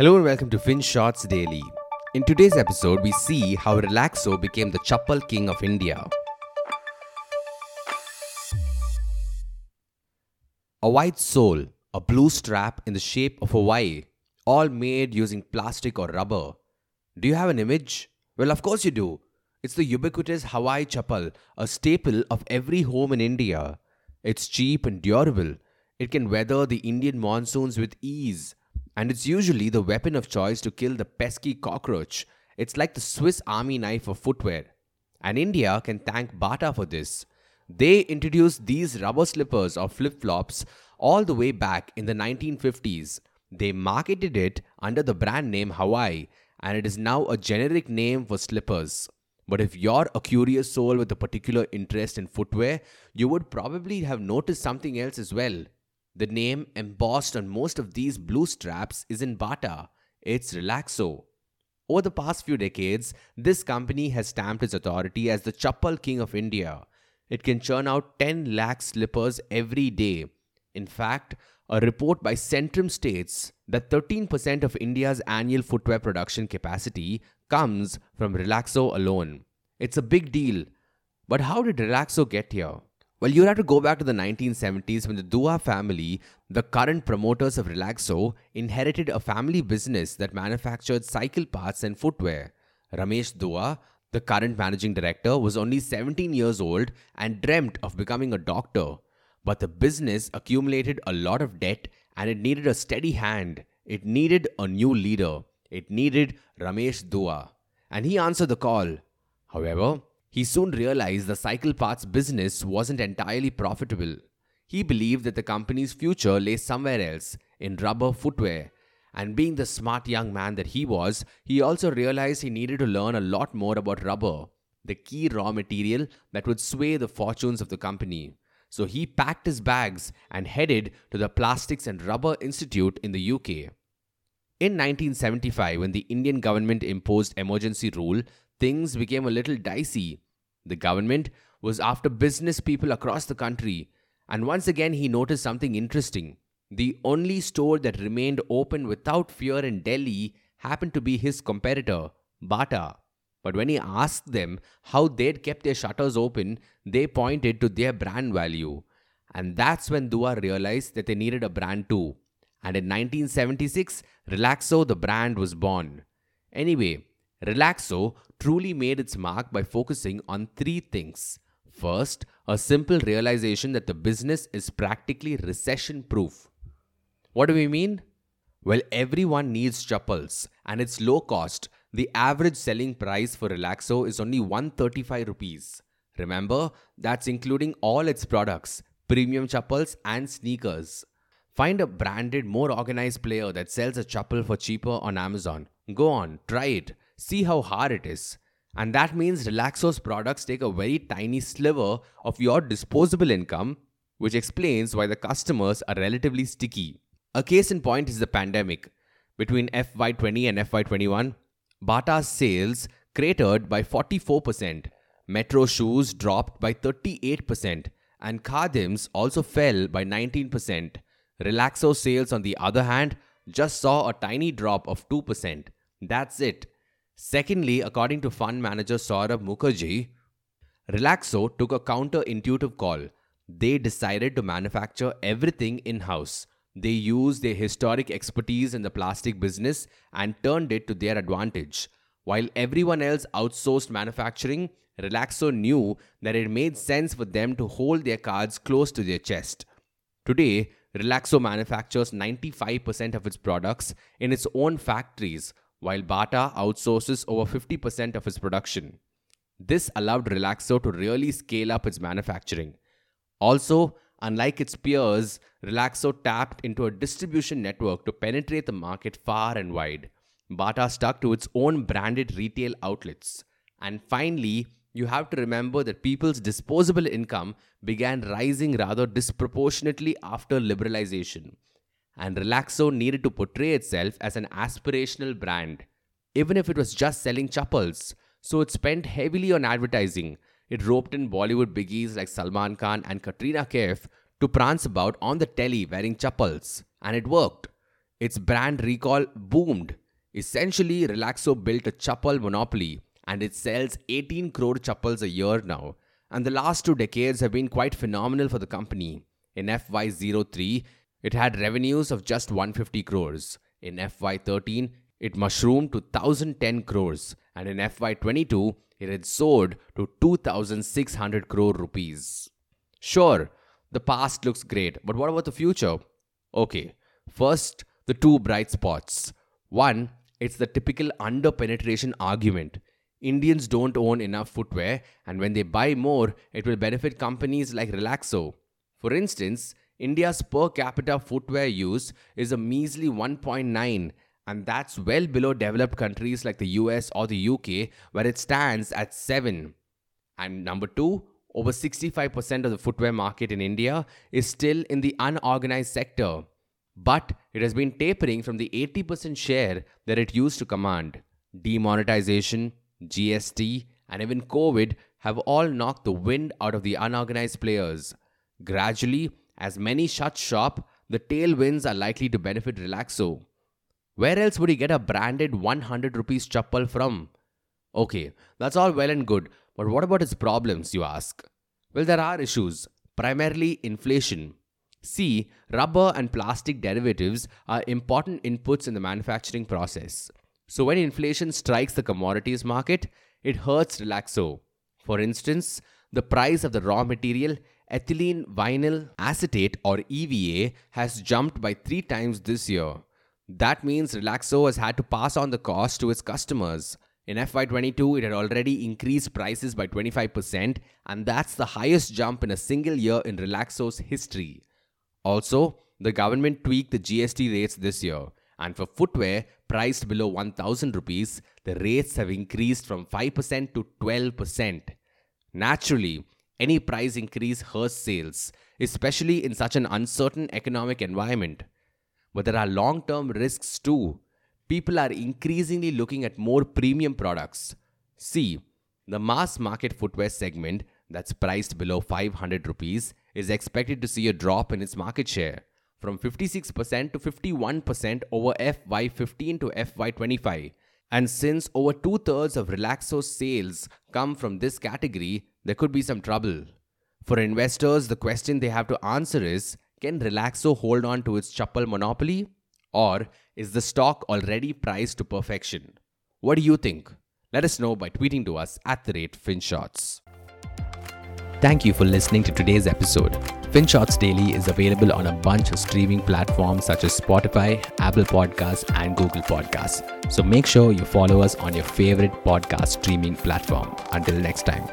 Hello and welcome to FinShots Daily. In today's episode, we see how Relaxo became the Chappal King of India. A white sole, a blue strap in the shape of a Y, all made using plastic or rubber. Do you have an image? Well, of course you do. It's the ubiquitous Hawaii chappal, a staple of every home in India. It's cheap and durable. It can weather the Indian monsoons with ease and it's usually the weapon of choice to kill the pesky cockroach. It's like the Swiss army knife of footwear. And India can thank Bata for this. They introduced these rubber slippers or flip flops all the way back in the 1950s. They marketed it under the brand name Hawaii, and it is now a generic name for slippers. But if you're a curious soul with a particular interest in footwear, you would probably have noticed something else as well. The name embossed on most of these blue straps is in Bata. It's Relaxo. Over the past few decades, this company has stamped its authority as the Chappal King of India. It can churn out 10 lakh slippers every day. In fact, a report by Centrum states that 13% of India's annual footwear production capacity comes from Relaxo alone. It's a big deal. But how did Relaxo get here? Well, you have to go back to the 1970s when the Dua family, the current promoters of Relaxo, inherited a family business that manufactured cycle parts and footwear. Ramesh Dua, the current managing director, was only 17 years old and dreamt of becoming a doctor. But the business accumulated a lot of debt and it needed a steady hand. It needed a new leader. It needed Ramesh Dua. And he answered the call. However, he soon realized the cycle parts business wasn't entirely profitable. He believed that the company's future lay somewhere else, in rubber footwear. And being the smart young man that he was, he also realized he needed to learn a lot more about rubber, the key raw material that would sway the fortunes of the company. So he packed his bags and headed to the Plastics and Rubber Institute in the UK. In 1975, when the Indian government imposed emergency rule, things became a little dicey. The government was after business people across the country, and once again he noticed something interesting. The only store that remained open without fear in Delhi happened to be his competitor, Bata. But when he asked them how they'd kept their shutters open, they pointed to their brand value. And that's when Dua realized that they needed a brand too. And in 1976, Relaxo, the brand, was born. Anyway, Relaxo truly made its mark by focusing on three things. First, a simple realization that the business is practically recession proof. What do we mean? Well, everyone needs chappals and it's low cost. The average selling price for Relaxo is only 135 rupees. Remember, that's including all its products, premium chappals and sneakers. Find a branded, more organized player that sells a chappal for cheaper on Amazon. Go on, try it. See how hard it is. And that means Relaxo's products take a very tiny sliver of your disposable income, which explains why the customers are relatively sticky. A case in point is the pandemic. Between FY20 and FY21, Bata's sales cratered by 44%, Metro shoes dropped by 38%, and Khadim's also fell by 19%. Relaxo sales, on the other hand, just saw a tiny drop of 2%. That's it. Secondly, according to fund manager Saurabh Mukherjea, Relaxo took a counterintuitive call. They decided to manufacture everything in house. They used their historic expertise in the plastic business and turned it to their advantage. While everyone else outsourced manufacturing, Relaxo knew that it made sense for them to hold their cards close to their chest. Today, Relaxo manufactures 95% of its products in its own factories while Bata outsources over 50% of its production. This allowed Relaxo to really scale up its manufacturing. Also, unlike its peers, Relaxo tapped into a distribution network to penetrate the market far and wide. Bata stuck to its own branded retail outlets. And finally, you have to remember that people's disposable income began rising rather disproportionately after liberalization and Relaxo needed to portray itself as an aspirational brand, even if it was just selling chappals. So it spent heavily on advertising. It roped in Bollywood biggies like Salman Khan and Katrina Kaif to prance about on the telly wearing chappals, and it worked. its brand recall boomed. Essentially, Relaxo built a chappal monopoly and it sells 18 crore chappals a year now. And the last two decades have been quite phenomenal for the company. In FY03, it had revenues of just 150 crores. In FY13, it mushroomed to 1010 crores. And in FY22, it had soared to 2600 crore rupees. Sure, the past looks great, but what about the future? Okay, first, the two bright spots. One, it's the typical under penetration argument. Indians don't own enough footwear, and when they buy more, it will benefit companies like Relaxo. For instance, India's per capita footwear use is a measly 1.9, and that's well below developed countries like the US or the UK, where it stands at 7. And number two, over 65% of the footwear market in India is still in the unorganized sector, but it has been tapering from the 80% share that it used to command. Demonetization, GST, and even COVID have all knocked the wind out of the unorganized players. Gradually, as many shut shop, the tailwinds are likely to benefit Relaxo. Where else would he get a branded 100 rupees chappal from? Okay, that's all well and good, but what about his problems, you ask? Well, there are issues, primarily inflation. See, rubber and plastic derivatives are important inputs in the manufacturing process. So, when inflation strikes the commodities market, it hurts Relaxo. For instance, the price of the raw material ethylene vinyl acetate or EVA has jumped by 3 times this year. That means Relaxo has had to pass on the cost to its customers. In FY22, it had already increased prices by 25%, and that's the highest jump in a single year in Relaxo's history. Also, the government tweaked the GST rates this year, and for footwear priced below 1000 rupees, the rates have increased from 5% to 12%. Naturally, any price increase hurts sales, especially in such an uncertain economic environment. But there are long term risks too. People are increasingly looking at more premium products. See, the mass market footwear segment that's priced below 500 rupees is expected to see a drop in its market share from 56% to 51% over FY15 to FY25. And since over two thirds of Relaxo's sales come from this category, there could be some trouble. For investors, the question they have to answer is can Relaxo hold on to its chappal monopoly? Or is the stock already priced to perfection? What do you think? Let us know by tweeting to us at the rate FinShots. Thank you for listening to today's episode. FinShots Daily is available on a bunch of streaming platforms such as Spotify, Apple Podcasts, and Google Podcasts. So make sure you follow us on your favorite podcast streaming platform. Until next time.